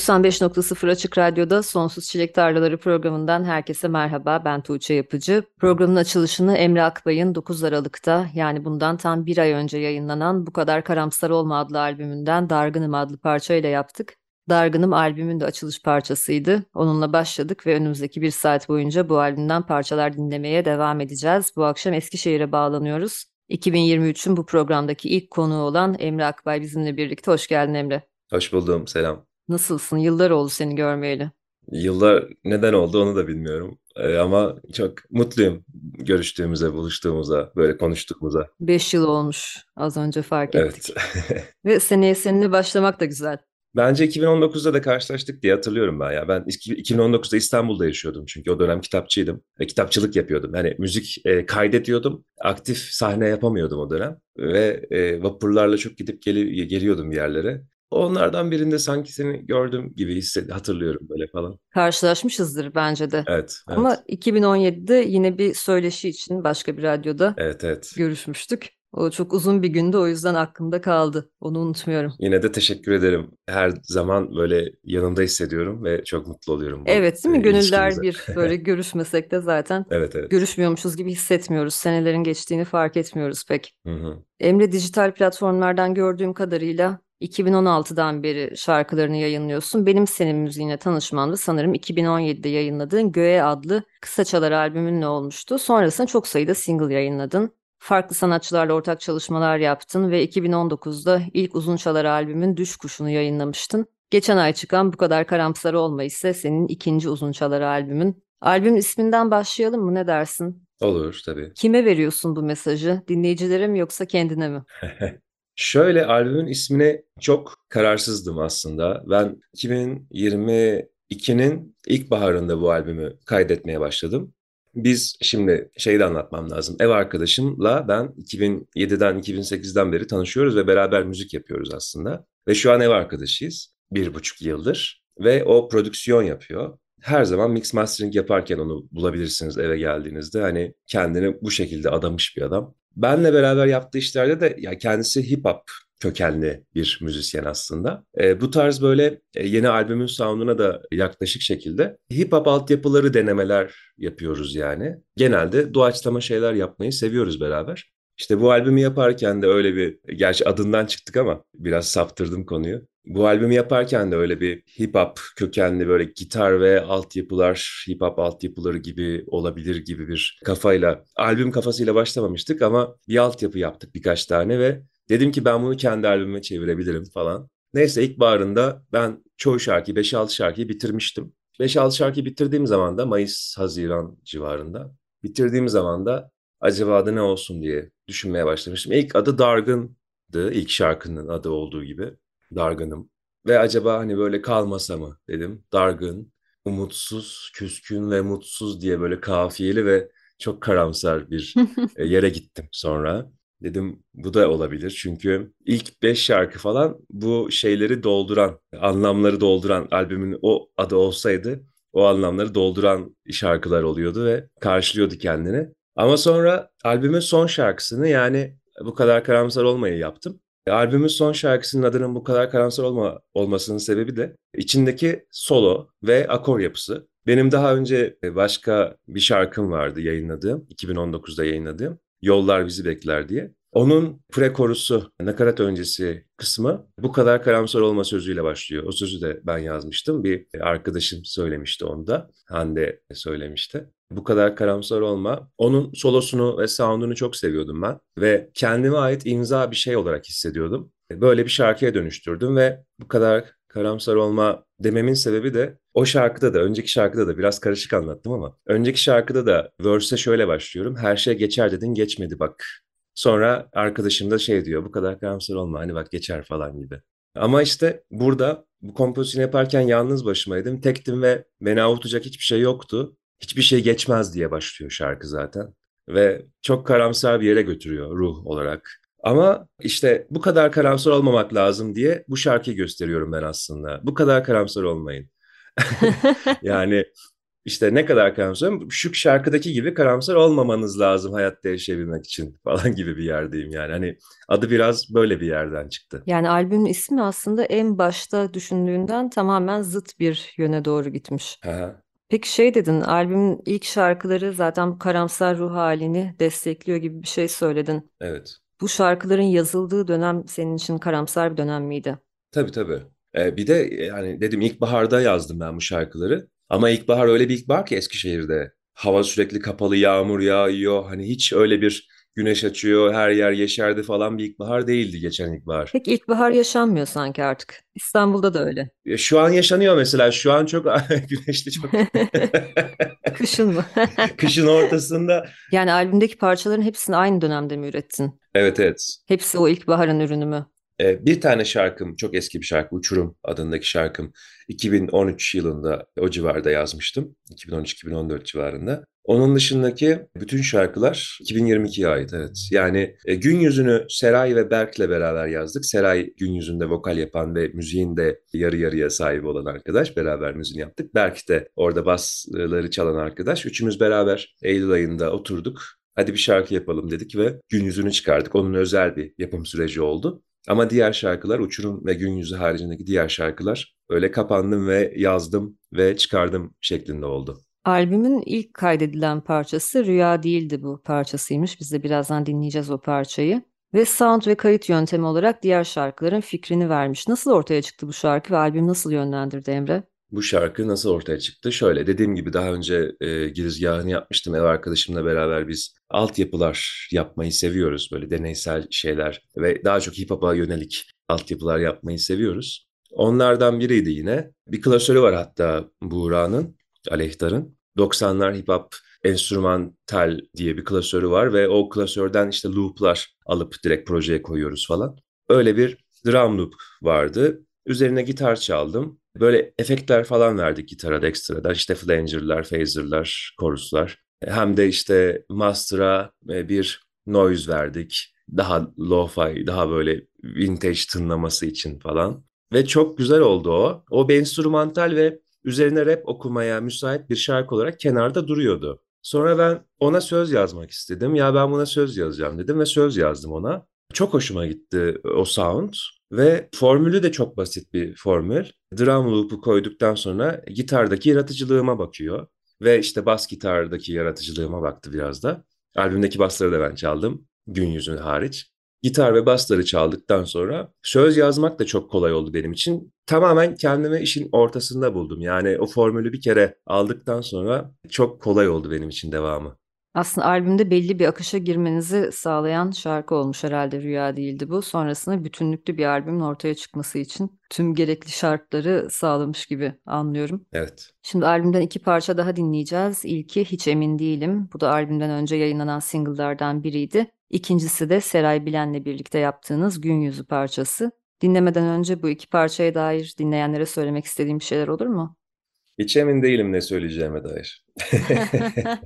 95.0 Açık Radyo'da Sonsuz Çilek Tarlaları programından herkese merhaba. Ben Tuğçe Yapıcı. Programın açılışını Emre Akbay'ın 9 Aralık'ta yani bundan tam bir ay önce yayınlanan Bu Kadar Karamsar Olma adlı albümünden Dargınım adlı parçayla yaptık. Dargınım albümün de açılış parçasıydı. Onunla başladık ve önümüzdeki bir saat boyunca bu albümden parçalar dinlemeye devam edeceğiz. Bu akşam Eskişehir'e bağlanıyoruz. 2023'ün bu programdaki ilk konuğu olan Emre Akbay bizimle birlikte. Hoş geldin Emre. Hoş buldum, selam. Nasılsın? Yıllar oldu seni görmeyeli. Yıllar neden oldu onu da bilmiyorum. Ee, ama çok mutluyum görüştüğümüze, buluştuğumuza, böyle konuştuğumuza. Beş yıl olmuş az önce fark ettik. Evet. Ve seneye seninle başlamak da güzel. Bence 2019'da da karşılaştık diye hatırlıyorum ben ya. Ben 2019'da İstanbul'da yaşıyordum çünkü o dönem kitapçıydım. E, kitapçılık yapıyordum. Yani müzik e, kaydediyordum. Aktif sahne yapamıyordum o dönem. Ve e, vapurlarla çok gidip geli, geliyordum bir yerlere. Onlardan birinde sanki seni gördüm gibi hissed hatırlıyorum böyle falan. Karşılaşmışızdır bence de. Evet, evet. Ama 2017'de yine bir söyleşi için başka bir radyoda evet, evet. görüşmüştük. O çok uzun bir gündü o yüzden aklımda kaldı. Onu unutmuyorum. Yine de teşekkür ederim. Her zaman böyle yanımda hissediyorum ve çok mutlu oluyorum. Bu evet değil mi? Gönüller bir böyle görüşmesek de zaten evet, evet. görüşmüyormuşuz gibi hissetmiyoruz. Senelerin geçtiğini fark etmiyoruz pek. Hı hı. Emre dijital platformlardan gördüğüm kadarıyla 2016'dan beri şarkılarını yayınlıyorsun. Benim senin müziğine tanışmam da sanırım 2017'de yayınladığın Göğe adlı kısa çalar albümünle olmuştu. Sonrasında çok sayıda single yayınladın. Farklı sanatçılarla ortak çalışmalar yaptın ve 2019'da ilk uzun çalar albümün Düş Kuşu'nu yayınlamıştın. Geçen ay çıkan Bu Kadar Karamsar Olma ise senin ikinci uzun çalar albümün. Albüm isminden başlayalım mı ne dersin? Olur tabii. Kime veriyorsun bu mesajı? Dinleyicilere mi yoksa kendine mi? Şöyle albümün ismine çok kararsızdım aslında. Ben 2022'nin ilk baharında bu albümü kaydetmeye başladım. Biz şimdi şeyi de anlatmam lazım. Ev arkadaşımla ben 2007'den 2008'den beri tanışıyoruz ve beraber müzik yapıyoruz aslında. Ve şu an ev arkadaşıyız bir buçuk yıldır ve o prodüksiyon yapıyor. Her zaman mix mastering yaparken onu bulabilirsiniz eve geldiğinizde. Hani kendini bu şekilde adamış bir adam. Benle beraber yaptığı işlerde de ya kendisi hip hop kökenli bir müzisyen aslında. E, bu tarz böyle e, yeni albümün sound'una da yaklaşık şekilde hip hop altyapıları denemeler yapıyoruz yani. Genelde doğaçlama şeyler yapmayı seviyoruz beraber. İşte bu albümü yaparken de öyle bir, gerçi adından çıktık ama biraz saptırdım konuyu. Bu albümü yaparken de öyle bir hip hop kökenli böyle gitar ve altyapılar, hip hop altyapıları gibi olabilir gibi bir kafayla, albüm kafasıyla başlamamıştık ama bir altyapı yaptık birkaç tane ve dedim ki ben bunu kendi albümüme çevirebilirim falan. Neyse ilk barında ben çoğu şarkıyı, 5-6 şarkıyı bitirmiştim. 5-6 şarkıyı bitirdiğim zaman da Mayıs-Haziran civarında. Bitirdiğim zaman da acaba adı ne olsun diye düşünmeye başlamıştım. İlk adı Dargın'dı, ilk şarkının adı olduğu gibi dargınım. Ve acaba hani böyle kalmasa mı dedim. Dargın, umutsuz, küskün ve mutsuz diye böyle kafiyeli ve çok karamsar bir e, yere gittim sonra. Dedim bu da olabilir çünkü ilk beş şarkı falan bu şeyleri dolduran, anlamları dolduran albümün o adı olsaydı o anlamları dolduran şarkılar oluyordu ve karşılıyordu kendini. Ama sonra albümün son şarkısını yani bu kadar karamsar olmayı yaptım. E, albümün son şarkısının adının bu kadar karamsar olma, olmasının sebebi de içindeki solo ve akor yapısı. Benim daha önce e, başka bir şarkım vardı yayınladığım, 2019'da yayınladığım. Yollar Bizi Bekler diye. Onun prekorusu, nakarat öncesi kısmı bu kadar karamsar olma sözüyle başlıyor. O sözü de ben yazmıştım. Bir arkadaşım söylemişti onu da. Hande söylemişti. Bu kadar karamsar olma. Onun solosunu ve sound'unu çok seviyordum ben. Ve kendime ait imza bir şey olarak hissediyordum. Böyle bir şarkıya dönüştürdüm ve bu kadar karamsar olma dememin sebebi de o şarkıda da, önceki şarkıda da biraz karışık anlattım ama önceki şarkıda da verse'e şöyle başlıyorum. Her şey geçer dedin geçmedi bak. Sonra arkadaşım da şey diyor bu kadar karamsar olma hani bak geçer falan gibi. Ama işte burada bu kompozisyonu yaparken yalnız başımaydım. Tektim ve beni avutacak hiçbir şey yoktu. Hiçbir şey geçmez diye başlıyor şarkı zaten. Ve çok karamsar bir yere götürüyor ruh olarak. Ama işte bu kadar karamsar olmamak lazım diye bu şarkıyı gösteriyorum ben aslında. Bu kadar karamsar olmayın. yani işte ne kadar karamsar, şu şarkıdaki gibi karamsar olmamanız lazım hayatta yaşayabilmek için falan gibi bir yerdeyim yani. Hani adı biraz böyle bir yerden çıktı. Yani albümün ismi aslında en başta düşündüğünden tamamen zıt bir yöne doğru gitmiş. Aha. Peki şey dedin, albümün ilk şarkıları zaten bu karamsar ruh halini destekliyor gibi bir şey söyledin. Evet. Bu şarkıların yazıldığı dönem senin için karamsar bir dönem miydi? Tabii tabii. Ee, bir de yani dedim ilkbaharda yazdım ben bu şarkıları. Ama ilkbahar öyle bir ilkbahar ki Eskişehir'de. Hava sürekli kapalı, yağmur yağıyor. Hani hiç öyle bir güneş açıyor, her yer yeşerdi falan bir ilkbahar değildi geçen ilkbahar. Peki ilkbahar yaşanmıyor sanki artık. İstanbul'da da öyle. Ya Şu an yaşanıyor mesela. Şu an çok güneşli, çok Kışın mı? kışın ortasında. Yani albümdeki parçaların hepsini aynı dönemde mi ürettin? Evet evet. Hepsi o ilkbaharın ürünü mü? Ee, bir tane şarkım, çok eski bir şarkı, Uçurum adındaki şarkım. 2013 yılında o civarda yazmıştım. 2013-2014 civarında. Onun dışındaki bütün şarkılar 2022'ye ait evet. Yani e, Gün Yüzü'nü Seray ve Berk'le beraber yazdık. Seray Gün Yüzü'nde vokal yapan ve müziğin de yarı yarıya sahibi olan arkadaş. Beraber müziğini yaptık. Berk de orada basları çalan arkadaş. Üçümüz beraber Eylül ayında oturduk. Hadi bir şarkı yapalım dedik ve Gün Yüzü'nü çıkardık. Onun özel bir yapım süreci oldu. Ama diğer şarkılar Uçurum ve Gün Yüzü haricindeki diğer şarkılar öyle kapandım ve yazdım ve çıkardım şeklinde oldu. Albümün ilk kaydedilen parçası Rüya Değildi bu parçasıymış. Biz de birazdan dinleyeceğiz o parçayı. Ve sound ve kayıt yöntemi olarak diğer şarkıların fikrini vermiş. Nasıl ortaya çıktı bu şarkı ve albüm nasıl yönlendirdi Emre? Bu şarkı nasıl ortaya çıktı? Şöyle dediğim gibi daha önce e, girizgahını yapmıştım. Ev arkadaşımla beraber biz altyapılar yapmayı seviyoruz. Böyle deneysel şeyler ve daha çok hip hop'a yönelik altyapılar yapmayı seviyoruz. Onlardan biriydi yine. Bir klasörü var hatta Buğra'nın, Aleyhtar'ın. 90'lar hip hop enstrümantal diye bir klasörü var ve o klasörden işte loop'lar alıp direkt projeye koyuyoruz falan. Öyle bir drum loop vardı. Üzerine gitar çaldım. Böyle efektler falan verdik gitara da ekstradan. İşte flanger'lar, phaser'lar, chorus'lar. Hem de işte master'a e, bir noise verdik. Daha lo-fi, daha böyle vintage tınlaması için falan. Ve çok güzel oldu o. O bir enstrümantal ve üzerine rap okumaya müsait bir şarkı olarak kenarda duruyordu. Sonra ben ona söz yazmak istedim. Ya ben buna söz yazacağım dedim ve söz yazdım ona. Çok hoşuma gitti o sound ve formülü de çok basit bir formül. Drum loop'u koyduktan sonra gitardaki yaratıcılığıma bakıyor. Ve işte bas gitardaki yaratıcılığıma baktı biraz da. Albümdeki basları da ben çaldım. Gün yüzü hariç. Gitar ve basları çaldıktan sonra söz yazmak da çok kolay oldu benim için. Tamamen kendimi işin ortasında buldum. Yani o formülü bir kere aldıktan sonra çok kolay oldu benim için devamı. Aslında albümde belli bir akışa girmenizi sağlayan şarkı olmuş herhalde Rüya değildi bu. Sonrasında bütünlüklü bir albümün ortaya çıkması için tüm gerekli şartları sağlamış gibi anlıyorum. Evet. Şimdi albümden iki parça daha dinleyeceğiz. İlki Hiç Emin Değilim. Bu da albümden önce yayınlanan single'lardan biriydi. İkincisi de Seray Bilen'le birlikte yaptığınız Gün Yüzü parçası. Dinlemeden önce bu iki parçaya dair dinleyenlere söylemek istediğim bir şeyler olur mu? Hiç emin değilim ne söyleyeceğime dair.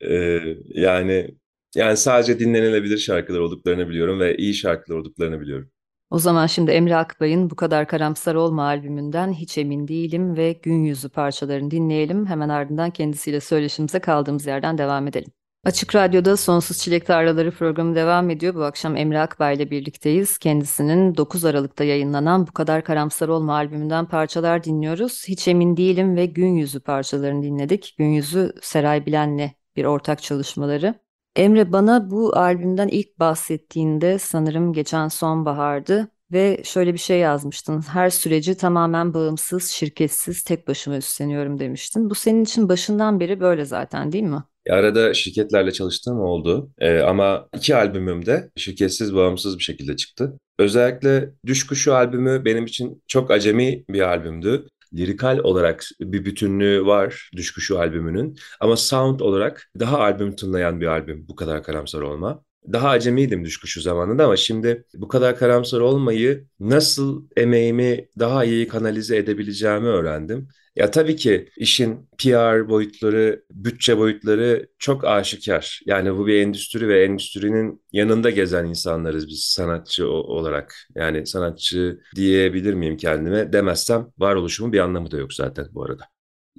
Ee, yani yani sadece dinlenilebilir şarkılar olduklarını biliyorum ve iyi şarkılar olduklarını biliyorum. O zaman şimdi Emre Akbay'ın Bu Kadar Karamsar Olma albümünden Hiç Emin Değilim ve Gün Yüzü parçalarını dinleyelim. Hemen ardından kendisiyle söyleşimize kaldığımız yerden devam edelim. Açık Radyo'da Sonsuz Çilek Tarlaları programı devam ediyor. Bu akşam Emre Akbay ile birlikteyiz. Kendisinin 9 Aralık'ta yayınlanan Bu Kadar Karamsar Olma albümünden parçalar dinliyoruz. Hiç emin değilim ve Gün Yüzü parçalarını dinledik. Gün Yüzü Seray Bilen'le bir ortak çalışmaları. Emre bana bu albümden ilk bahsettiğinde sanırım geçen sonbahardı ve şöyle bir şey yazmıştın. Her süreci tamamen bağımsız, şirketsiz, tek başıma üstleniyorum demiştin. Bu senin için başından beri böyle zaten değil mi? Arada şirketlerle çalıştığım oldu Ee, ama iki albümüm de şirketsiz bağımsız bir şekilde çıktı. Özellikle Düş Kuşu albümü benim için çok acemi bir albümdü. Lirikal olarak bir bütünlüğü var Düş Kuşu albümünün. Ama sound olarak daha albüm tınlayan bir albüm bu kadar karamsar olma. Daha acemiydim Düş Kuşu zamanında ama şimdi bu kadar karamsar olmayı nasıl emeğimi daha iyi kanalize edebileceğimi öğrendim. Ya tabii ki işin PR boyutları, bütçe boyutları çok aşikar. Yani bu bir endüstri ve endüstrinin yanında gezen insanlarız biz sanatçı olarak. Yani sanatçı diyebilir miyim kendime demezsem varoluşumun bir anlamı da yok zaten bu arada.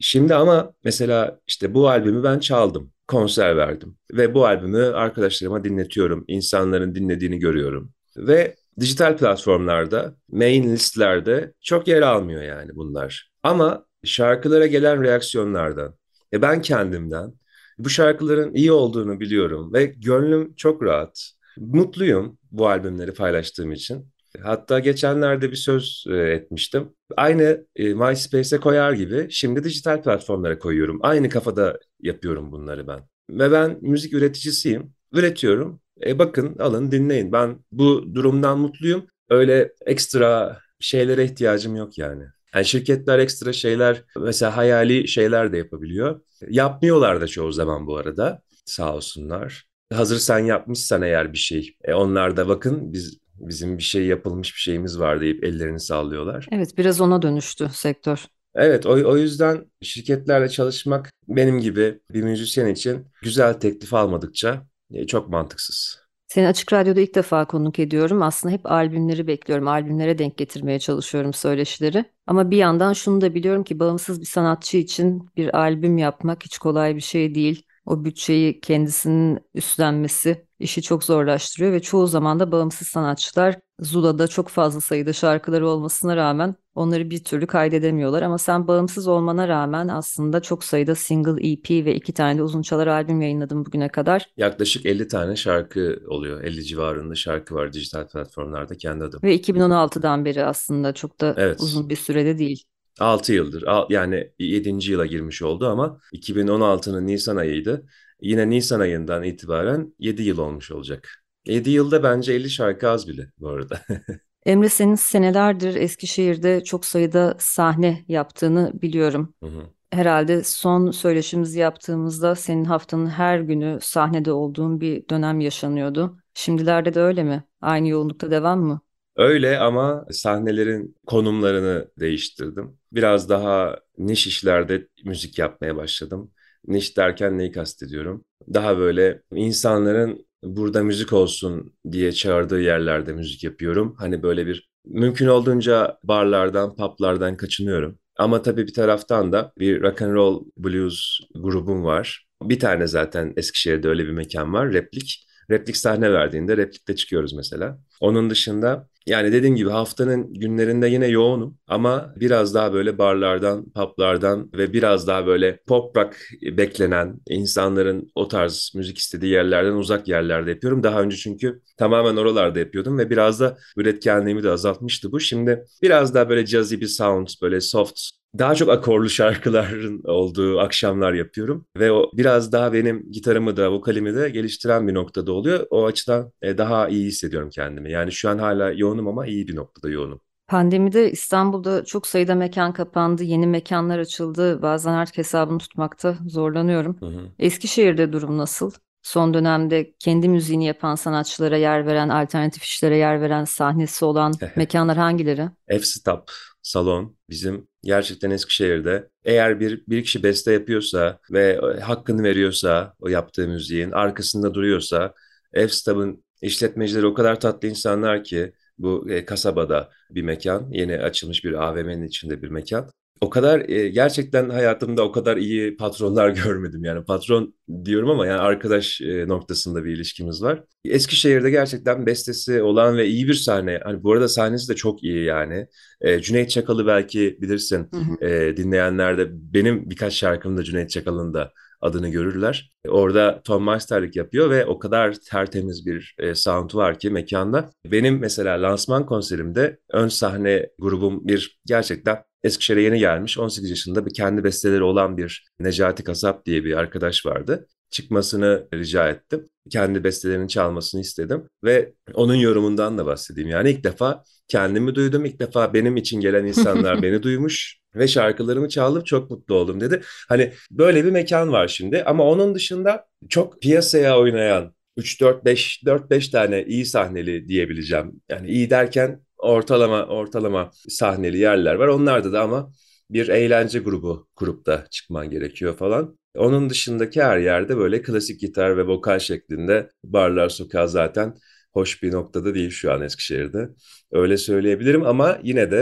Şimdi ama mesela işte bu albümü ben çaldım, konser verdim ve bu albümü arkadaşlarıma dinletiyorum, insanların dinlediğini görüyorum. Ve dijital platformlarda, main listlerde çok yer almıyor yani bunlar. Ama şarkılara gelen reaksiyonlardan, e ben kendimden bu şarkıların iyi olduğunu biliyorum ve gönlüm çok rahat. Mutluyum bu albümleri paylaştığım için. Hatta geçenlerde bir söz e, etmiştim. Aynı e, MySpace'e koyar gibi şimdi dijital platformlara koyuyorum. Aynı kafada yapıyorum bunları ben. Ve ben müzik üreticisiyim. Üretiyorum. E bakın alın dinleyin. Ben bu durumdan mutluyum. Öyle ekstra şeylere ihtiyacım yok yani. Yani şirketler ekstra şeyler mesela hayali şeyler de yapabiliyor. Yapmıyorlar da çoğu zaman bu arada sağ olsunlar. Hazır sen yapmışsan eğer bir şey. E onlar da bakın biz bizim bir şey yapılmış bir şeyimiz var deyip ellerini sallıyorlar. Evet biraz ona dönüştü sektör. Evet o, o yüzden şirketlerle çalışmak benim gibi bir müzisyen için güzel teklif almadıkça e, çok mantıksız. Seni Açık Radyo'da ilk defa konuk ediyorum. Aslında hep albümleri bekliyorum. Albümlere denk getirmeye çalışıyorum söyleşileri. Ama bir yandan şunu da biliyorum ki bağımsız bir sanatçı için bir albüm yapmak hiç kolay bir şey değil. O bütçeyi kendisinin üstlenmesi işi çok zorlaştırıyor ve çoğu zaman da bağımsız sanatçılar Zula'da çok fazla sayıda şarkıları olmasına rağmen onları bir türlü kaydedemiyorlar. Ama sen bağımsız olmana rağmen aslında çok sayıda single EP ve iki tane de uzun çalar albüm yayınladın bugüne kadar. Yaklaşık 50 tane şarkı oluyor. 50 civarında şarkı var dijital platformlarda kendi adım. Ve 2016'dan beri aslında çok da evet. uzun bir sürede değil. 6 yıldır yani 7. yıla girmiş oldu ama 2016'nın Nisan ayıydı. Yine Nisan ayından itibaren 7 yıl olmuş olacak. 7 yılda bence 50 şarkı az bile bu arada. Emre senin senelerdir Eskişehir'de çok sayıda sahne yaptığını biliyorum. Hı hı. Herhalde son söyleşimizi yaptığımızda senin haftanın her günü sahnede olduğun bir dönem yaşanıyordu. Şimdilerde de öyle mi? Aynı yoğunlukta devam mı? Öyle ama sahnelerin konumlarını değiştirdim. Biraz daha niş işlerde müzik yapmaya başladım. Niş derken neyi kastediyorum? Daha böyle insanların burada müzik olsun diye çağırdığı yerlerde müzik yapıyorum. Hani böyle bir mümkün olduğunca barlardan, publardan kaçınıyorum. Ama tabii bir taraftan da bir rock and roll blues grubum var. Bir tane zaten Eskişehir'de öyle bir mekan var, Replik. Replik sahne verdiğinde replikte çıkıyoruz mesela. Onun dışında yani dediğim gibi haftanın günlerinde yine yoğunum ama biraz daha böyle barlardan, publardan ve biraz daha böyle pop rock beklenen insanların o tarz müzik istediği yerlerden uzak yerlerde yapıyorum. Daha önce çünkü tamamen oralarda yapıyordum ve biraz da üretkenliğimi de azaltmıştı bu. Şimdi biraz daha böyle jazzy bir sound, böyle soft daha çok akorlu şarkıların olduğu akşamlar yapıyorum ve o biraz daha benim gitarımı da vokalimi de geliştiren bir noktada oluyor. O açıdan e, daha iyi hissediyorum kendimi. Yani şu an hala yoğunum ama iyi bir noktada yoğunum. Pandemide İstanbul'da çok sayıda mekan kapandı, yeni mekanlar açıldı. Bazen artık hesabını tutmakta zorlanıyorum. Hı hı. Eskişehir'de durum nasıl? Son dönemde kendi müziğini yapan sanatçılara yer veren, alternatif işlere yer veren, sahnesi olan mekanlar hangileri? F-Stop, Salon bizim gerçekten Eskişehir'de eğer bir, bir kişi beste yapıyorsa ve hakkını veriyorsa o yaptığı müziğin arkasında duruyorsa F-Stop'ın işletmecileri o kadar tatlı insanlar ki bu e, kasabada bir mekan, yeni açılmış bir AVM'nin içinde bir mekan. O kadar e, gerçekten hayatımda o kadar iyi patronlar görmedim. Yani patron diyorum ama yani arkadaş e, noktasında bir ilişkimiz var. Eskişehir'de gerçekten bestesi olan ve iyi bir sahne. Hani bu arada sahnesi de çok iyi yani. E, Cüneyt Çakal'ı belki bilirsin. Hı hı. E, dinleyenler de benim birkaç şarkımda Cüneyt Çakal'ın da adını görürler. Orada Tom Meisterlik yapıyor ve o kadar tertemiz bir e, sound var ki mekanda. Benim mesela lansman konserimde ön sahne grubum bir gerçekten Eskişehir'e yeni gelmiş 18 yaşında bir kendi besteleri olan bir Necati Kasap diye bir arkadaş vardı. çıkmasını rica ettim. Kendi bestelerini çalmasını istedim ve onun yorumundan da bahsedeyim. Yani ilk defa kendimi duydum, ilk defa benim için gelen insanlar beni duymuş ve şarkılarımı çaldım çok mutlu oldum dedi. Hani böyle bir mekan var şimdi ama onun dışında çok piyasaya oynayan 3-4-5 4-5 tane iyi sahneli diyebileceğim. Yani iyi derken ortalama ortalama sahneli yerler var. Onlarda da ama bir eğlence grubu grupta çıkman gerekiyor falan. Onun dışındaki her yerde böyle klasik gitar ve vokal şeklinde barlar sokağı zaten hoş bir noktada değil şu an Eskişehir'de. Öyle söyleyebilirim ama yine de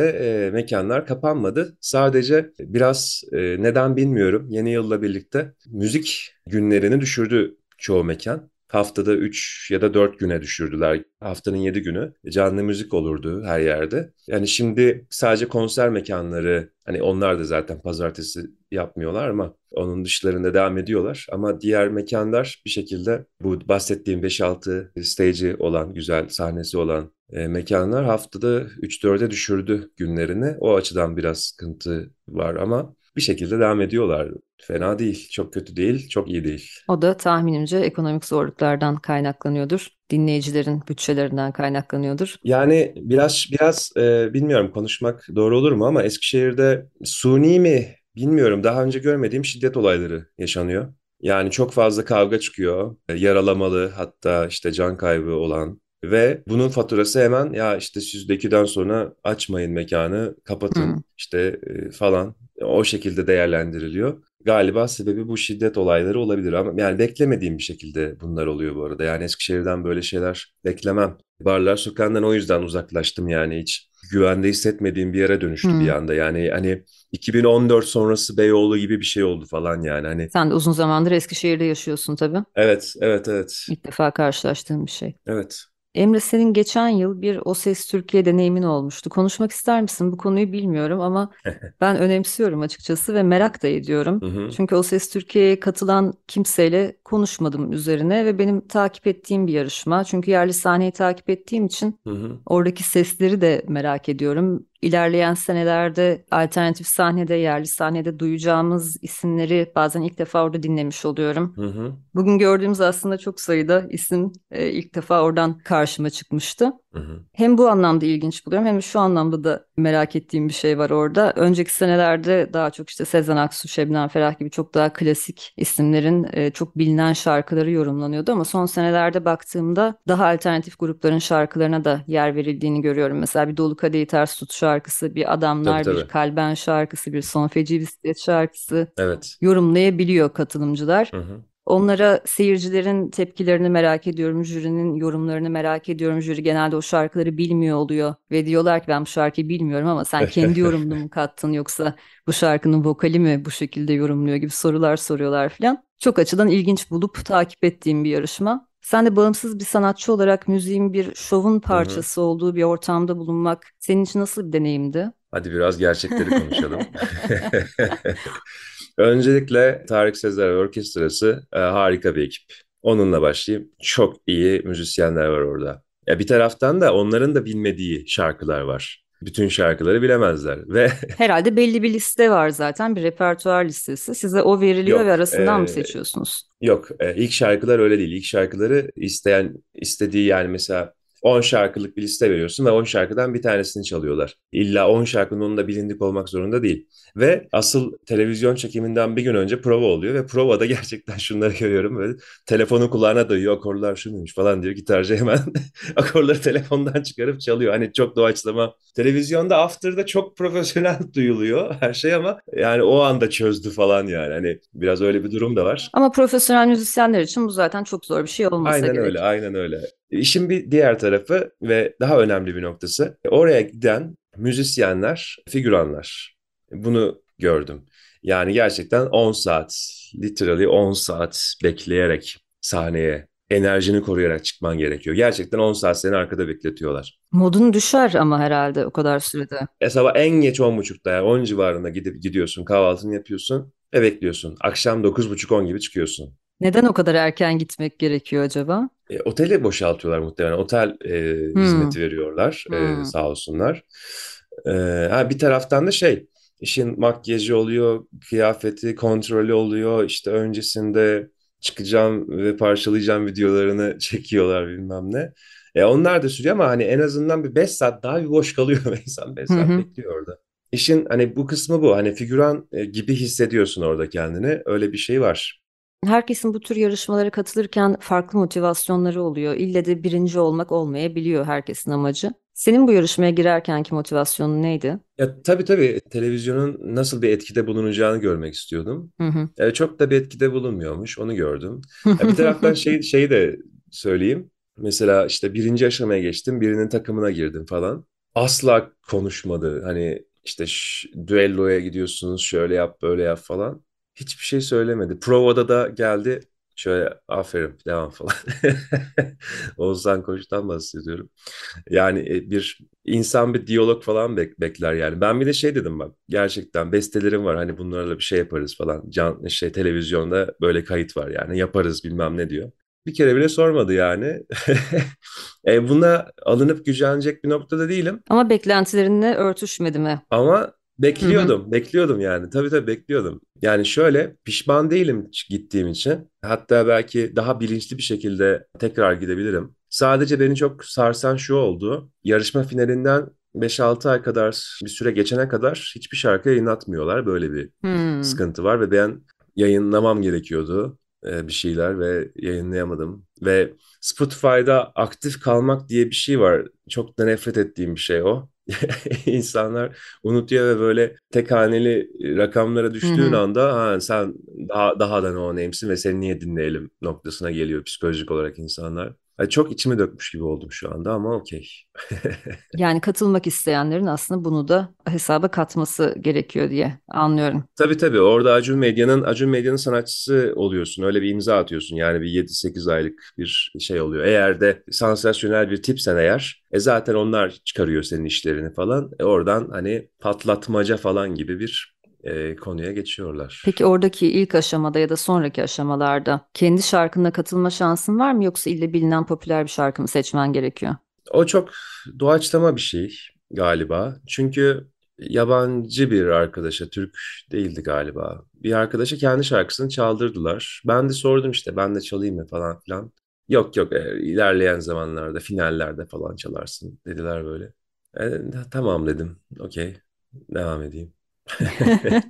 e, mekanlar kapanmadı. Sadece biraz e, neden bilmiyorum yeni yılla birlikte müzik günlerini düşürdü çoğu mekan haftada 3 ya da 4 güne düşürdüler. Haftanın 7 günü canlı müzik olurdu her yerde. Yani şimdi sadece konser mekanları hani onlar da zaten pazartesi yapmıyorlar ama onun dışlarında devam ediyorlar. Ama diğer mekanlar bir şekilde bu bahsettiğim 5-6 stage'i olan, güzel sahnesi olan e, mekanlar haftada 3-4'e düşürdü günlerini. O açıdan biraz sıkıntı var ama bir şekilde devam ediyorlar. Fena değil, çok kötü değil, çok iyi değil. O da tahminimce ekonomik zorluklardan kaynaklanıyordur. Dinleyicilerin bütçelerinden kaynaklanıyordur. Yani biraz biraz e, bilmiyorum konuşmak doğru olur mu ama Eskişehir'de suni mi bilmiyorum daha önce görmediğim şiddet olayları yaşanıyor. Yani çok fazla kavga çıkıyor. Yaralamalı hatta işte can kaybı olan ve bunun faturası hemen ya işte siz de sonra açmayın mekanı, kapatın hmm. işte e, falan o şekilde değerlendiriliyor. Galiba sebebi bu şiddet olayları olabilir ama yani beklemediğim bir şekilde bunlar oluyor bu arada. Yani Eskişehir'den böyle şeyler beklemem. Barlar sokağından o yüzden uzaklaştım yani hiç güvende hissetmediğim bir yere dönüştü hmm. bir anda. Yani hani 2014 sonrası Beyoğlu gibi bir şey oldu falan yani. Hani Sen de uzun zamandır Eskişehir'de yaşıyorsun tabii. Evet, evet, evet. İlk defa karşılaştığım bir şey. Evet. Emre senin geçen yıl bir O Ses Türkiye deneyimin olmuştu. Konuşmak ister misin? Bu konuyu bilmiyorum ama ben önemsiyorum açıkçası ve merak da ediyorum. Çünkü O Ses Türkiye'ye katılan kimseyle konuşmadım üzerine ve benim takip ettiğim bir yarışma. Çünkü yerli sahneyi takip ettiğim için oradaki sesleri de merak ediyorum ilerleyen senelerde alternatif sahnede, yerli sahnede duyacağımız isimleri bazen ilk defa orada dinlemiş oluyorum. Hı hı. Bugün gördüğümüz aslında çok sayıda isim e, ilk defa oradan karşıma çıkmıştı. Hı hı. Hem bu anlamda ilginç buluyorum hem de şu anlamda da merak ettiğim bir şey var orada. Önceki senelerde daha çok işte Sezen Aksu, Şebnem Ferah gibi çok daha klasik isimlerin e, çok bilinen şarkıları yorumlanıyordu ama son senelerde baktığımda daha alternatif grupların şarkılarına da yer verildiğini görüyorum. Mesela bir Dolu Kadehi Ters Tut şarkısı, bir Adamlar, tabii, tabii. bir Kalben şarkısı, bir Son Feci Bisiklet şarkısı evet. yorumlayabiliyor katılımcılar. Hı hı. Onlara seyircilerin tepkilerini merak ediyorum, jürinin yorumlarını merak ediyorum. Jüri genelde o şarkıları bilmiyor oluyor ve diyorlar ki ben bu şarkıyı bilmiyorum ama sen kendi yorumunu mu kattın yoksa bu şarkının vokali mi bu şekilde yorumluyor gibi sorular soruyorlar falan. Çok açıdan ilginç bulup takip ettiğim bir yarışma. Sen de bağımsız bir sanatçı olarak müziğin bir şovun parçası Hı-hı. olduğu bir ortamda bulunmak senin için nasıl bir deneyimdi? Hadi biraz gerçekleri konuşalım. Öncelikle Tarık Sezer Orkestrası e, harika bir ekip. Onunla başlayayım. Çok iyi müzisyenler var orada. Ya bir taraftan da onların da bilmediği şarkılar var. Bütün şarkıları bilemezler ve herhalde belli bir liste var zaten bir repertuar listesi. Size o veriliyor yok, ve arasından e, mı seçiyorsunuz? Yok, e, ilk şarkılar öyle değil. İlk şarkıları isteyen istediği yani mesela 10 şarkılık bir liste veriyorsun ve 10 şarkıdan bir tanesini çalıyorlar. İlla 10 şarkının onunla bilindik olmak zorunda değil. Ve asıl televizyon çekiminden bir gün önce prova oluyor ve provada gerçekten şunları görüyorum böyle telefonu kulağına dayıyor akorlar şunuymuş falan diyor gitarcı hemen akorları telefondan çıkarıp çalıyor. Hani çok doğaçlama. Televizyonda after'da çok profesyonel duyuluyor her şey ama yani o anda çözdü falan yani. Hani biraz öyle bir durum da var. Ama profesyonel müzisyenler için bu zaten çok zor bir şey olmasa aynen gerek. Aynen öyle, aynen öyle. İşin bir diğer tarafı ve daha önemli bir noktası oraya giden müzisyenler, figüranlar. Bunu gördüm. Yani gerçekten 10 saat, literally 10 saat bekleyerek sahneye enerjini koruyarak çıkman gerekiyor. Gerçekten 10 saat seni arkada bekletiyorlar. Modun düşer ama herhalde o kadar sürede. E sabah en geç 10.30'da yani 10 civarında gidip gidiyorsun, kahvaltını yapıyorsun ve bekliyorsun. Akşam 9.30-10 gibi çıkıyorsun. Neden o kadar erken gitmek gerekiyor acaba? E, oteli boşaltıyorlar muhtemelen. Otel e, hmm. hizmeti veriyorlar e, hmm. sağ olsunlar. E, ha, bir taraftan da şey işin makyajı oluyor, kıyafeti kontrolü oluyor. İşte öncesinde çıkacağım ve parçalayacağım videolarını çekiyorlar bilmem ne. E onlar da sürüyor ama hani en azından bir 5 saat daha bir boş kalıyor insan 5 Hı saat hı. bekliyor orada. İşin hani bu kısmı bu. Hani figüran e, gibi hissediyorsun orada kendini. Öyle bir şey var. Herkesin bu tür yarışmalara katılırken farklı motivasyonları oluyor. İlle de birinci olmak olmayabiliyor herkesin amacı. Senin bu yarışmaya girerkenki motivasyonun neydi? Ya tabii tabii televizyonun nasıl bir etkide bulunacağını görmek istiyordum. Hı hı. E, çok da bir etkide bulunmuyormuş. Onu gördüm. Ya bir taraftan şey şeyi de söyleyeyim. Mesela işte birinci aşamaya geçtim. Birinin takımına girdim falan. Asla konuşmadı. Hani işte düelloya gidiyorsunuz şöyle yap böyle yap falan. Hiçbir şey söylemedi. Provada da geldi. Şöyle aferin devam falan. Oğuzhan Koç'tan bahsediyorum. Yani e, bir insan bir diyalog falan bek- bekler yani. Ben bir de şey dedim bak gerçekten bestelerim var hani bunlarla bir şey yaparız falan. Can şey televizyonda böyle kayıt var yani yaparız bilmem ne diyor. Bir kere bile sormadı yani. E, buna alınıp gücenecek bir noktada değilim. Ama beklentilerinle örtüşmedi mi? Ama. Bekliyordum, bekliyordum yani. Tabii tabii bekliyordum. Yani şöyle pişman değilim gittiğim için. Hatta belki daha bilinçli bir şekilde tekrar gidebilirim. Sadece beni çok sarsan şu oldu. Yarışma finalinden 5-6 ay kadar bir süre geçene kadar hiçbir şarkı yayınlatmıyorlar. Böyle bir Hmm. sıkıntı var ve ben yayınlamam gerekiyordu e, bir şeyler ve yayınlayamadım. Ve Spotify'da aktif kalmak diye bir şey var. Çok da nefret ettiğim bir şey o. İnsanlar unutuyor ve böyle tek haneli rakamlara Hı düştüğün anda ha, sen daha, daha da no name'sin ve seni niye dinleyelim noktasına geliyor psikolojik olarak insanlar. Yani çok içimi dökmüş gibi oldum şu anda ama okey. Yani katılmak isteyenlerin aslında bunu da hesaba katması gerekiyor diye anlıyorum. Tabii tabii orada Acun Medya'nın Acun Medya'nın sanatçısı oluyorsun. Öyle bir imza atıyorsun. Yani bir 7-8 aylık bir şey oluyor. Eğer de sansasyonel bir tipsen eğer e zaten onlar çıkarıyor senin işlerini falan. E oradan hani patlatmaca falan gibi bir e, konuya geçiyorlar. Peki oradaki ilk aşamada ya da sonraki aşamalarda kendi şarkına katılma şansın var mı yoksa ille bilinen popüler bir şarkı mı seçmen gerekiyor? O çok doğaçlama bir şey galiba. Çünkü yabancı bir arkadaşa, Türk değildi galiba. Bir arkadaşa kendi şarkısını çaldırdılar. Ben de sordum işte ben de çalayım mı falan filan. Yok yok e, ilerleyen zamanlarda, finallerde falan çalarsın dediler böyle. E, tamam dedim. Okey, devam edeyim.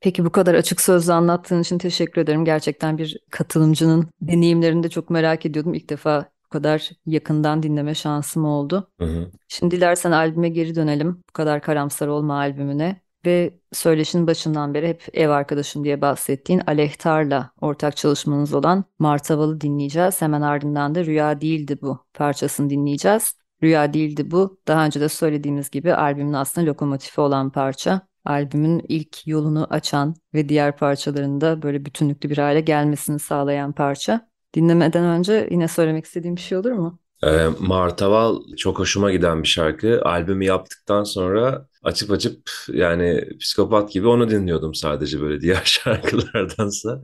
Peki bu kadar açık sözle anlattığın için teşekkür ederim. Gerçekten bir katılımcının deneyimlerini de çok merak ediyordum. İlk defa bu kadar yakından dinleme şansım oldu. Hı hı. Şimdi dilersen albüme geri dönelim. Bu kadar karamsar olma albümüne. Ve söyleşinin başından beri hep ev arkadaşım diye bahsettiğin Aleyhtar'la ortak çalışmanız olan Martaval'ı dinleyeceğiz. Hemen ardından da Rüya Değildi Bu parçasını dinleyeceğiz. Rüya Değildi Bu daha önce de söylediğimiz gibi albümün aslında lokomotifi olan parça. Albümün ilk yolunu açan ve diğer parçalarında böyle bütünlüklü bir hale gelmesini sağlayan parça. Dinlemeden önce yine söylemek istediğim bir şey olur mu? E, Martaval çok hoşuma giden bir şarkı. Albümü yaptıktan sonra açıp açıp yani psikopat gibi onu dinliyordum sadece böyle diğer şarkılardansa.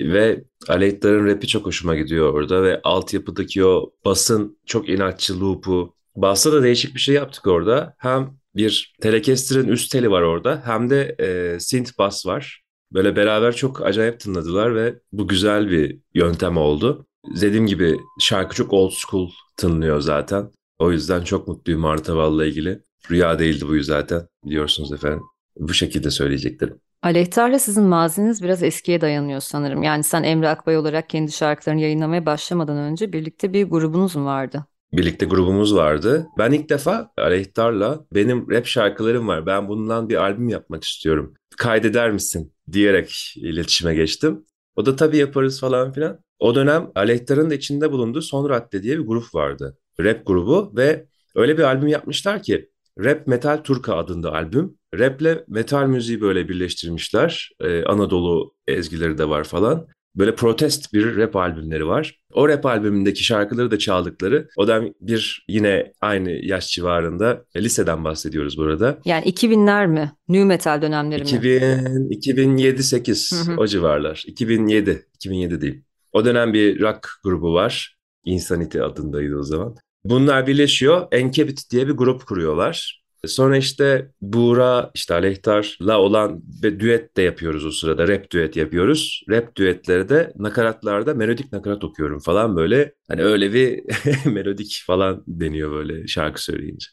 Ve Aleyhtar'ın rapi çok hoşuma gidiyor orada ve altyapıdaki o basın çok inatçı loop'u. Bassa da değişik bir şey yaptık orada. Hem bir Telecaster'ın üst teli var orada hem de e, synth bass var. Böyle beraber çok acayip tınladılar ve bu güzel bir yöntem oldu. Dediğim gibi şarkı çok old school tınlıyor zaten. O yüzden çok mutluyum Martaval'la ilgili. Rüya değildi bu zaten biliyorsunuz efendim. Bu şekilde söyleyeceklerim. Aleyhtar'la sizin maziniz biraz eskiye dayanıyor sanırım. Yani sen Emre Akbay olarak kendi şarkılarını yayınlamaya başlamadan önce birlikte bir grubunuz mu vardı? Birlikte grubumuz vardı. Ben ilk defa Aleyhtar'la benim rap şarkılarım var. Ben bundan bir albüm yapmak istiyorum. Kaydeder misin? diyerek iletişime geçtim. O da tabii yaparız falan filan. O dönem Aleyhtar'ın da içinde bulunduğu Son Radde diye bir grup vardı. Rap grubu ve öyle bir albüm yapmışlar ki Rap Metal Turka adında albüm. Rap'le metal müziği böyle birleştirmişler. Ee, Anadolu ezgileri de var falan. Böyle protest bir rap albümleri var. O rap albümündeki şarkıları da çaldıkları. O da bir yine aynı yaş civarında liseden bahsediyoruz burada. Yani 2000'ler mi? New Metal dönemleri mi? 2000, 2007 8 Hı hı. o civarlar. 2007, 2007 değil. O dönem bir rock grubu var. Insanity adındaydı o zaman. Bunlar birleşiyor. Enkebit diye bir grup kuruyorlar. Sonra işte Buğra, işte Aleyhtar'la olan ve düet de yapıyoruz o sırada. Rap düet yapıyoruz. Rap düetleri de nakaratlarda melodik nakarat okuyorum falan böyle. Hani öyle bir melodik falan deniyor böyle şarkı söyleyince.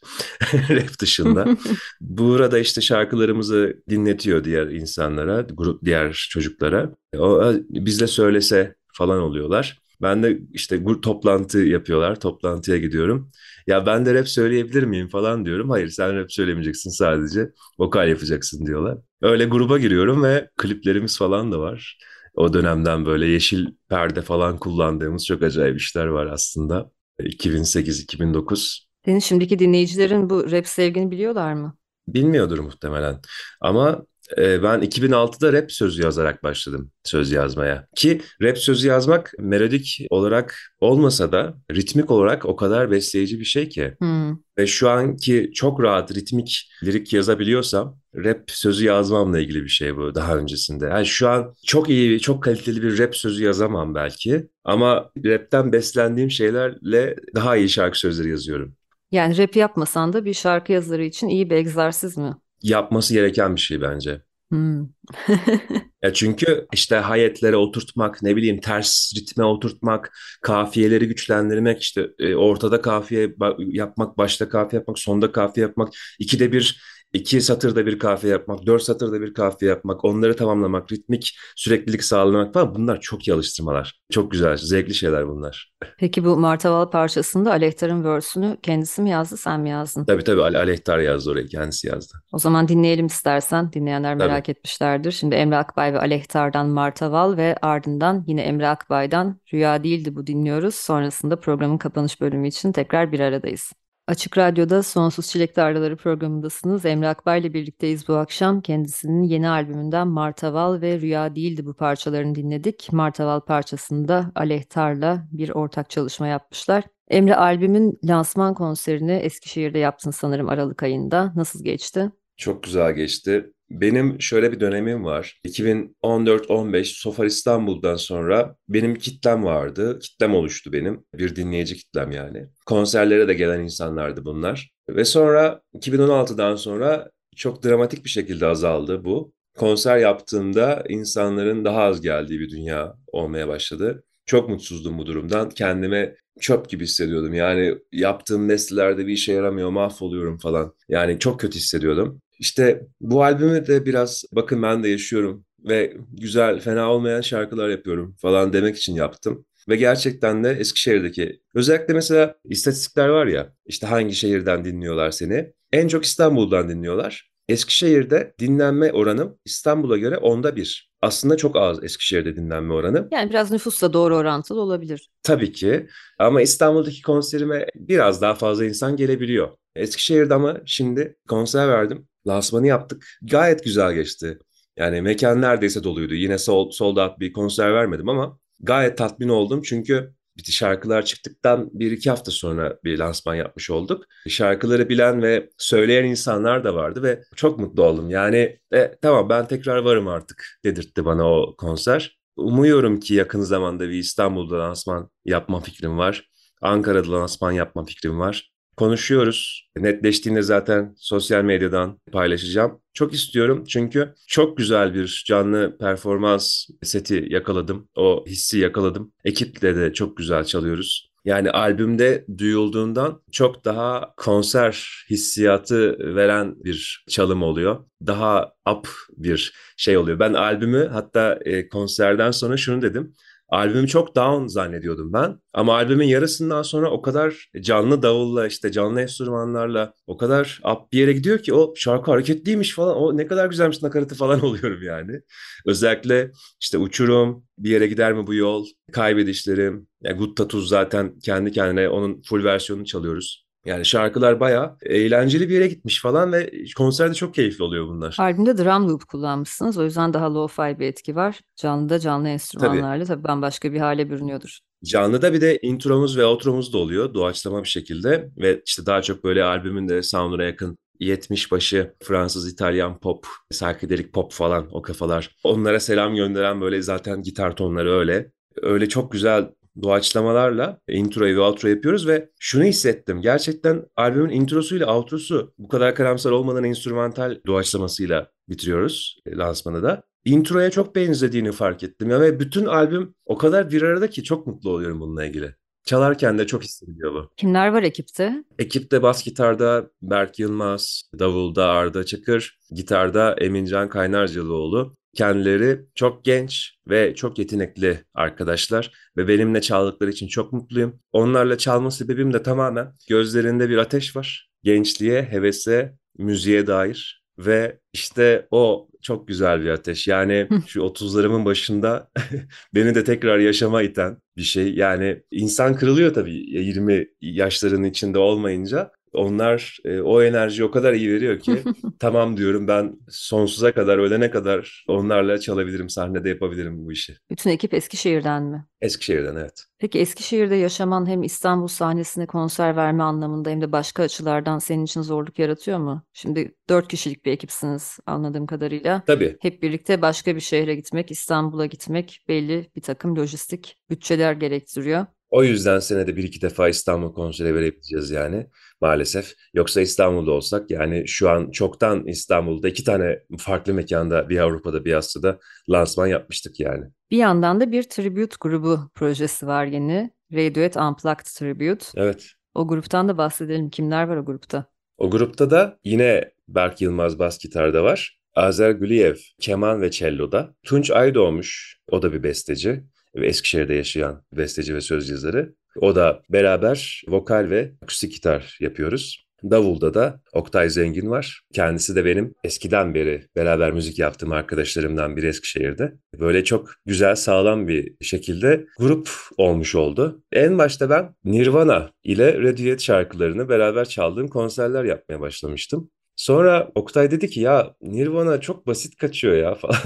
Rap dışında. Buğra da işte şarkılarımızı dinletiyor diğer insanlara, grup diğer çocuklara. O bizle söylese falan oluyorlar. Ben de işte grup toplantı yapıyorlar. Toplantıya gidiyorum. Ya ben de rap söyleyebilir miyim falan diyorum. Hayır sen rap söylemeyeceksin sadece. Vokal yapacaksın diyorlar. Öyle gruba giriyorum ve kliplerimiz falan da var. O dönemden böyle yeşil perde falan kullandığımız çok acayip işler var aslında. 2008-2009. Senin şimdiki dinleyicilerin bu rap sevgini biliyorlar mı? Bilmiyordur muhtemelen. Ama ben 2006'da rap sözü yazarak başladım söz yazmaya. Ki rap sözü yazmak melodik olarak olmasa da ritmik olarak o kadar besleyici bir şey ki. Hmm. Ve şu anki çok rahat ritmik lirik yazabiliyorsam rap sözü yazmamla ilgili bir şey bu daha öncesinde. Yani şu an çok iyi, çok kaliteli bir rap sözü yazamam belki. Ama rapten beslendiğim şeylerle daha iyi şarkı sözleri yazıyorum. Yani rap yapmasan da bir şarkı yazarı için iyi bir egzersiz mi? Yapması gereken bir şey bence. Hmm. Ya çünkü işte hayetlere oturtmak, ne bileyim ters ritme oturtmak, kafiyeleri güçlendirmek, işte e, ortada kafiye ba- yapmak, başta kafiye yapmak, sonda kafiye yapmak, ikide bir, iki satırda bir kafiye yapmak, dört satırda bir kafiye yapmak, onları tamamlamak, ritmik süreklilik sağlamak falan bunlar çok iyi alıştırmalar. Çok güzel, zevkli şeyler bunlar. Peki bu Martaval parçasında Aleyhtar'ın verse'ünü kendisi mi yazdı, sen mi yazdın? Tabii tabii Ale Aleyhtar yazdı orayı, kendisi yazdı. O zaman dinleyelim istersen. Dinleyenler Tabii. merak etmişlerdir. Şimdi Emre Akbay ve Aleyhtar'dan Martaval ve ardından yine Emre Akbay'dan Rüya Değildi bu dinliyoruz. Sonrasında programın kapanış bölümü için tekrar bir aradayız. Açık Radyo'da Sonsuz Çilek Tarlaları programındasınız. Emre Akbay ile birlikteyiz bu akşam. Kendisinin yeni albümünden Martaval ve Rüya Değildi bu parçalarını dinledik. Martaval parçasında Aleyhtar'la bir ortak çalışma yapmışlar. Emre albümün lansman konserini Eskişehir'de yaptın sanırım Aralık ayında. Nasıl geçti? Çok güzel geçti. Benim şöyle bir dönemim var. 2014-15 Sofar İstanbul'dan sonra benim kitlem vardı. Kitlem oluştu benim. Bir dinleyici kitlem yani. Konserlere de gelen insanlardı bunlar. Ve sonra 2016'dan sonra çok dramatik bir şekilde azaldı bu. Konser yaptığımda insanların daha az geldiği bir dünya olmaya başladı. Çok mutsuzdum bu durumdan. Kendime çöp gibi hissediyordum. Yani yaptığım nesnelerde bir işe yaramıyor, mahvoluyorum falan. Yani çok kötü hissediyordum. İşte bu albümü de biraz bakın ben de yaşıyorum ve güzel, fena olmayan şarkılar yapıyorum falan demek için yaptım. Ve gerçekten de Eskişehir'deki özellikle mesela istatistikler var ya işte hangi şehirden dinliyorlar seni. En çok İstanbul'dan dinliyorlar. Eskişehir'de dinlenme oranım İstanbul'a göre onda bir. Aslında çok az Eskişehir'de dinlenme oranı. Yani biraz nüfusla doğru orantılı olabilir. Tabii ki ama İstanbul'daki konserime biraz daha fazla insan gelebiliyor. Eskişehir'de ama şimdi konser verdim. Lansmanı yaptık. Gayet güzel geçti. Yani mekan neredeyse doluydu. Yine sold, sold bir konser vermedim ama gayet tatmin oldum. Çünkü bir şarkılar çıktıktan bir iki hafta sonra bir lansman yapmış olduk. Şarkıları bilen ve söyleyen insanlar da vardı ve çok mutlu oldum. Yani e, tamam ben tekrar varım artık dedirtti bana o konser. Umuyorum ki yakın zamanda bir İstanbul'da lansman yapma fikrim var. Ankara'da lansman yapma fikrim var. Konuşuyoruz. Netleştiğinde zaten sosyal medyadan paylaşacağım. Çok istiyorum çünkü çok güzel bir canlı performans seti yakaladım. O hissi yakaladım. Ekiple de çok güzel çalıyoruz. Yani albümde duyulduğundan çok daha konser hissiyatı veren bir çalım oluyor. Daha up bir şey oluyor. Ben albümü hatta e, konserden sonra şunu dedim. Albümü çok down zannediyordum ben. Ama albümün yarısından sonra o kadar canlı davulla işte canlı enstrümanlarla o kadar up bir yere gidiyor ki o şarkı hareketliymiş falan. O ne kadar güzelmiş nakaratı falan oluyorum yani. Özellikle işte Uçurum, Bir Yere Gider Mi Bu Yol, Kaybedişlerim, yani Good Tattoos zaten kendi kendine onun full versiyonunu çalıyoruz. Yani şarkılar bayağı eğlenceli bir yere gitmiş falan ve konserde çok keyifli oluyor bunlar. Albümde drum loop kullanmışsınız. O yüzden daha lo-fi bir etki var. Canlıda canlı enstrümanlarla tabii bambaşka bir hale bürünüyordur. Canlıda bir de intromuz ve outromuz da oluyor doğaçlama bir şekilde ve işte daha çok böyle albümün de sound'una yakın 70 başı Fransız, İtalyan pop, psychedelic pop falan o kafalar. Onlara selam gönderen böyle zaten gitar tonları öyle. Öyle çok güzel doğaçlamalarla introyu ve outro yapıyoruz ve şunu hissettim. Gerçekten albümün introsuyla outrosu bu kadar karamsar olmadan enstrümantal doğaçlamasıyla bitiriyoruz e, lansmanı da. Introya çok benzediğini fark ettim. Ya ve bütün albüm o kadar bir arada ki çok mutlu oluyorum bununla ilgili. Çalarken de çok hissediliyor bu. Kimler var ekipte? Ekipte bas gitarda Berk Yılmaz, davulda Arda Çakır, gitarda Emincan Kaynarcalıoğlu. Kendileri çok genç ve çok yetenekli arkadaşlar ve benimle çaldıkları için çok mutluyum. Onlarla çalma sebebim de tamamen gözlerinde bir ateş var. Gençliğe, hevese, müziğe dair ve işte o çok güzel bir ateş. Yani şu 30'larımın başında beni de tekrar yaşama iten bir şey. Yani insan kırılıyor tabii 20 yaşlarının içinde olmayınca. Onlar e, o enerji o kadar iyi veriyor ki tamam diyorum ben sonsuza kadar ölene kadar onlarla çalabilirim sahnede yapabilirim bu işi. Bütün ekip Eskişehir'den mi? Eskişehir'den evet. Peki Eskişehir'de yaşaman hem İstanbul sahnesine konser verme anlamında hem de başka açılardan senin için zorluk yaratıyor mu? Şimdi dört kişilik bir ekipsiniz anladığım kadarıyla. Tabii. Hep birlikte başka bir şehre gitmek, İstanbul'a gitmek belli bir takım lojistik bütçeler gerektiriyor. O yüzden senede bir iki defa İstanbul konseri verebileceğiz yani maalesef. Yoksa İstanbul'da olsak yani şu an çoktan İstanbul'da iki tane farklı mekanda bir Avrupa'da bir Asya'da lansman yapmıştık yani. Bir yandan da bir tribute grubu projesi var yeni. Radiohead Unplugged Tribute. Evet. O gruptan da bahsedelim. Kimler var o grupta? O grupta da yine Berk Yılmaz bas gitarda var. Azer Güliyev keman ve cello'da. Tunç Aydoğmuş o da bir besteci Eskişehir'de yaşayan besteci ve söz yazarı. O da beraber vokal ve akustik gitar yapıyoruz. Davulda da Oktay Zengin var. Kendisi de benim eskiden beri beraber müzik yaptığım arkadaşlarımdan biri Eskişehir'de. Böyle çok güzel, sağlam bir şekilde grup olmuş oldu. En başta ben Nirvana ile Radiohead şarkılarını beraber çaldığım konserler yapmaya başlamıştım. Sonra Oktay dedi ki ya Nirvana çok basit kaçıyor ya falan.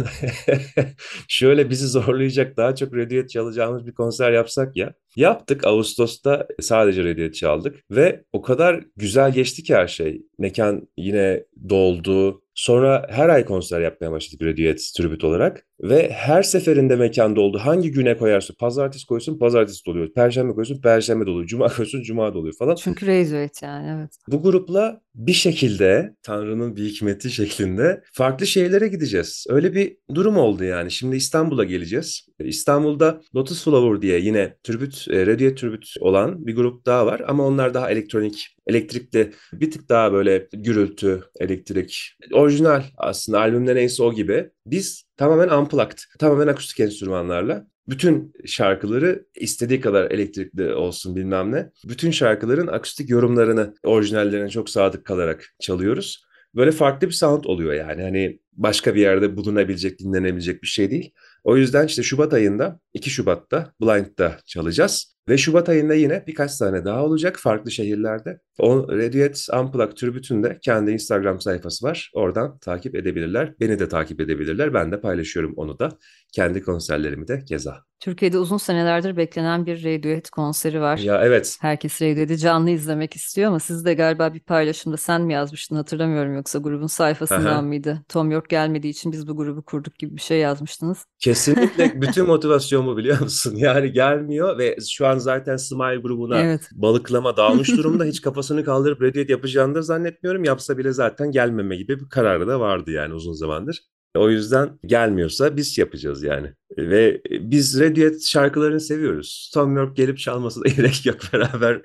Şöyle bizi zorlayacak daha çok Radiohead çalacağımız bir konser yapsak ya. Yaptık Ağustos'ta sadece Radiohead çaldık ve o kadar güzel geçti ki her şey. Mekan yine doldu. Sonra her ay konser yapmaya başladık Radiohead tribüt olarak. Ve her seferinde mekan doldu. Hangi güne koyarsa pazartesi koysun pazartesi doluyor. Perşembe koysun perşembe doluyor. Cuma koysun cuma doluyor falan. Çünkü Radiohead yani evet. Bu grupla bir şekilde Tanrı'nın bir hikmeti şeklinde farklı şehirlere gideceğiz. Öyle bir durum oldu yani. Şimdi İstanbul'a geleceğiz. İstanbul'da Lotus Flower diye yine tribüt, e, Radiohead tribüt olan bir grup daha var. Ama onlar daha elektronik, elektrikli bir tık daha böyle gürültü, elektrik. Orijinal aslında albümde neyse o gibi. Biz tamamen unplugged, tamamen akustik enstrümanlarla bütün şarkıları istediği kadar elektrikli olsun bilmem ne. Bütün şarkıların akustik yorumlarını orijinallerine çok sadık kalarak çalıyoruz. Böyle farklı bir sound oluyor yani. Hani başka bir yerde bulunabilecek, dinlenebilecek bir şey değil. O yüzden işte Şubat ayında 2 Şubat'ta Blind'da çalacağız. Ve Şubat ayında yine birkaç tane daha olacak farklı şehirlerde. O Radiohead Unplugged Tribüt'ünde kendi Instagram sayfası var. Oradan takip edebilirler. Beni de takip edebilirler. Ben de paylaşıyorum onu da. Kendi konserlerimi de keza. Türkiye'de uzun senelerdir beklenen bir Radiohead konseri var. Ya evet. Herkes Radiohead'i canlı izlemek istiyor ama siz de galiba bir paylaşımda sen mi yazmıştın hatırlamıyorum yoksa grubun sayfasından Aha. mıydı? Tom York gelmediği için biz bu grubu kurduk gibi bir şey yazmıştınız. Kesinlikle bütün motivasyon bu biliyor musun? Yani gelmiyor ve şu an zaten Smile grubuna Evet. balıklama dağılmış durumda. Hiç kafasını kaldırıp Radiohead yapacağını da zannetmiyorum. Yapsa bile zaten gelmeme gibi bir kararı da vardı yani uzun zamandır. O yüzden gelmiyorsa biz yapacağız yani. Ve biz Radiohead şarkılarını seviyoruz. Tom York gelip çalması da gerek yok. Beraber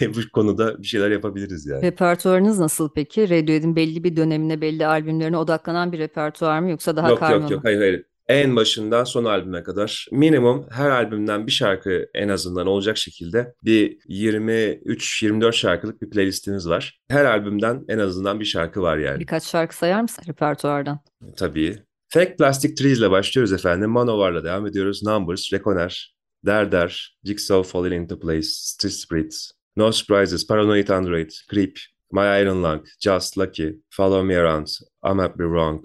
e, bu konuda bir şeyler yapabiliriz yani. Repertuarınız nasıl peki? Radiohead'in belli bir dönemine, belli albümlerine odaklanan bir repertuar mı yoksa daha Yok karma yok yok mı? hayır hayır. En başından son albüme kadar minimum her albümden bir şarkı en azından olacak şekilde bir 23-24 şarkılık bir playlistimiz var. Her albümden en azından bir şarkı var yani. Birkaç şarkı sayar mısın repertuardan? Tabii. Fake Plastic Trees ile başlıyoruz efendim. Manowar'la devam ediyoruz. Numbers, Reconer, Der Jigsaw Falling Into Place, Street Spirits, No Surprises, Paranoid Android, Creep, My Iron Lung, Just Lucky, Follow Me Around, I Might Be Wrong,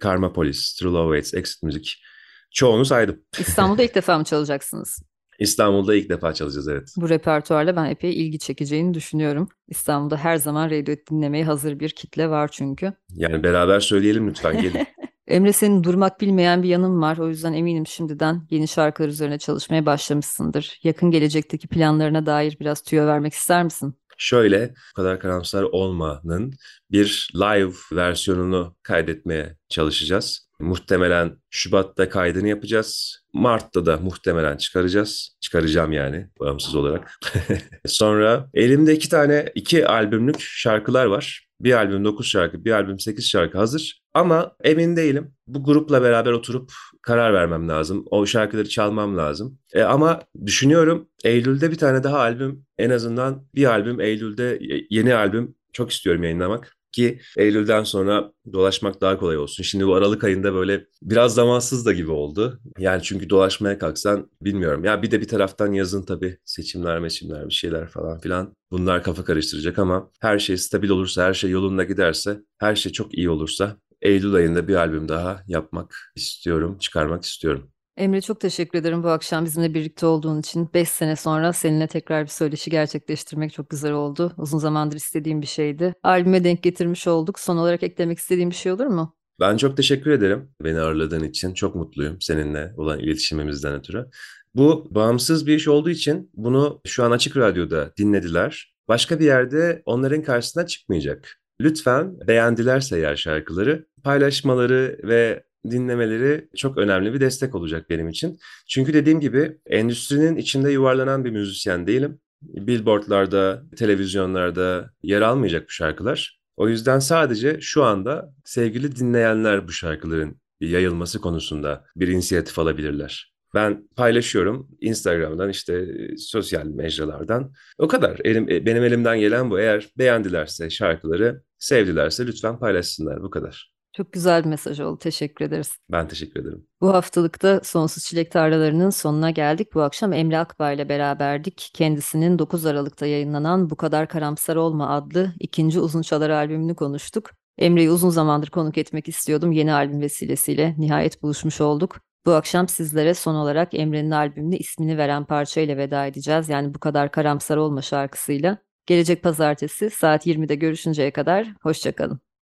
Karma Police, True Love Waits, Exit Müzik. Çoğunu saydım. İstanbul'da ilk defa mı çalacaksınız? İstanbul'da ilk defa çalacağız evet. Bu repertuarla ben epey ilgi çekeceğini düşünüyorum. İstanbul'da her zaman Radiohead dinlemeye hazır bir kitle var çünkü. Yani beraber söyleyelim lütfen gelin. Emre senin durmak bilmeyen bir yanın var. O yüzden eminim şimdiden yeni şarkılar üzerine çalışmaya başlamışsındır. Yakın gelecekteki planlarına dair biraz tüyo vermek ister misin? Şöyle, bu kadar karamsar olmanın bir live versiyonunu kaydetmeye çalışacağız. Muhtemelen Şubat'ta kaydını yapacağız. Mart'ta da muhtemelen çıkaracağız. Çıkaracağım yani bağımsız olarak. Sonra elimde iki tane iki albümlük şarkılar var. Bir albüm 9 şarkı, bir albüm 8 şarkı hazır. Ama emin değilim. Bu grupla beraber oturup karar vermem lazım. O şarkıları çalmam lazım. E, ama düşünüyorum Eylül'de bir tane daha albüm en azından bir albüm Eylül'de yeni albüm çok istiyorum yayınlamak ki Eylül'den sonra dolaşmak daha kolay olsun. Şimdi bu Aralık ayında böyle biraz zamansız da gibi oldu. Yani çünkü dolaşmaya kalksan bilmiyorum. Ya bir de bir taraftan yazın tabii seçimler meçimler bir şeyler falan filan. Bunlar kafa karıştıracak ama her şey stabil olursa, her şey yolunda giderse, her şey çok iyi olursa Eylül ayında bir albüm daha yapmak istiyorum, çıkarmak istiyorum. Emre çok teşekkür ederim bu akşam bizimle birlikte olduğun için. 5 sene sonra seninle tekrar bir söyleşi gerçekleştirmek çok güzel oldu. Uzun zamandır istediğim bir şeydi. Albüme denk getirmiş olduk. Son olarak eklemek istediğim bir şey olur mu? Ben çok teşekkür ederim beni ağırladığın için. Çok mutluyum seninle olan iletişimimizden ötürü. Bu bağımsız bir iş olduğu için bunu şu an Açık Radyo'da dinlediler. Başka bir yerde onların karşısına çıkmayacak. Lütfen beğendilerse eğer şarkıları paylaşmaları ve dinlemeleri çok önemli bir destek olacak benim için. Çünkü dediğim gibi endüstrinin içinde yuvarlanan bir müzisyen değilim. Billboardlarda, televizyonlarda yer almayacak bu şarkılar. O yüzden sadece şu anda sevgili dinleyenler bu şarkıların yayılması konusunda bir inisiyatif alabilirler. Ben paylaşıyorum Instagram'dan işte sosyal mecralardan. O kadar. Elim, benim elimden gelen bu. Eğer beğendilerse şarkıları, sevdilerse lütfen paylaşsınlar. Bu kadar. Çok güzel bir mesaj oldu. Teşekkür ederiz. Ben teşekkür ederim. Bu haftalıkta Sonsuz Çilek Tarlalarının sonuna geldik. Bu akşam Emre Akbağ ile beraberdik. Kendisinin 9 Aralık'ta yayınlanan Bu Kadar Karamsar Olma adlı ikinci uzun çalar albümünü konuştuk. Emre'yi uzun zamandır konuk etmek istiyordum. Yeni albüm vesilesiyle nihayet buluşmuş olduk. Bu akşam sizlere son olarak Emre'nin albümüne ismini veren parçayla veda edeceğiz. Yani Bu Kadar Karamsar Olma şarkısıyla. Gelecek pazartesi saat 20'de görüşünceye kadar hoşçakalın.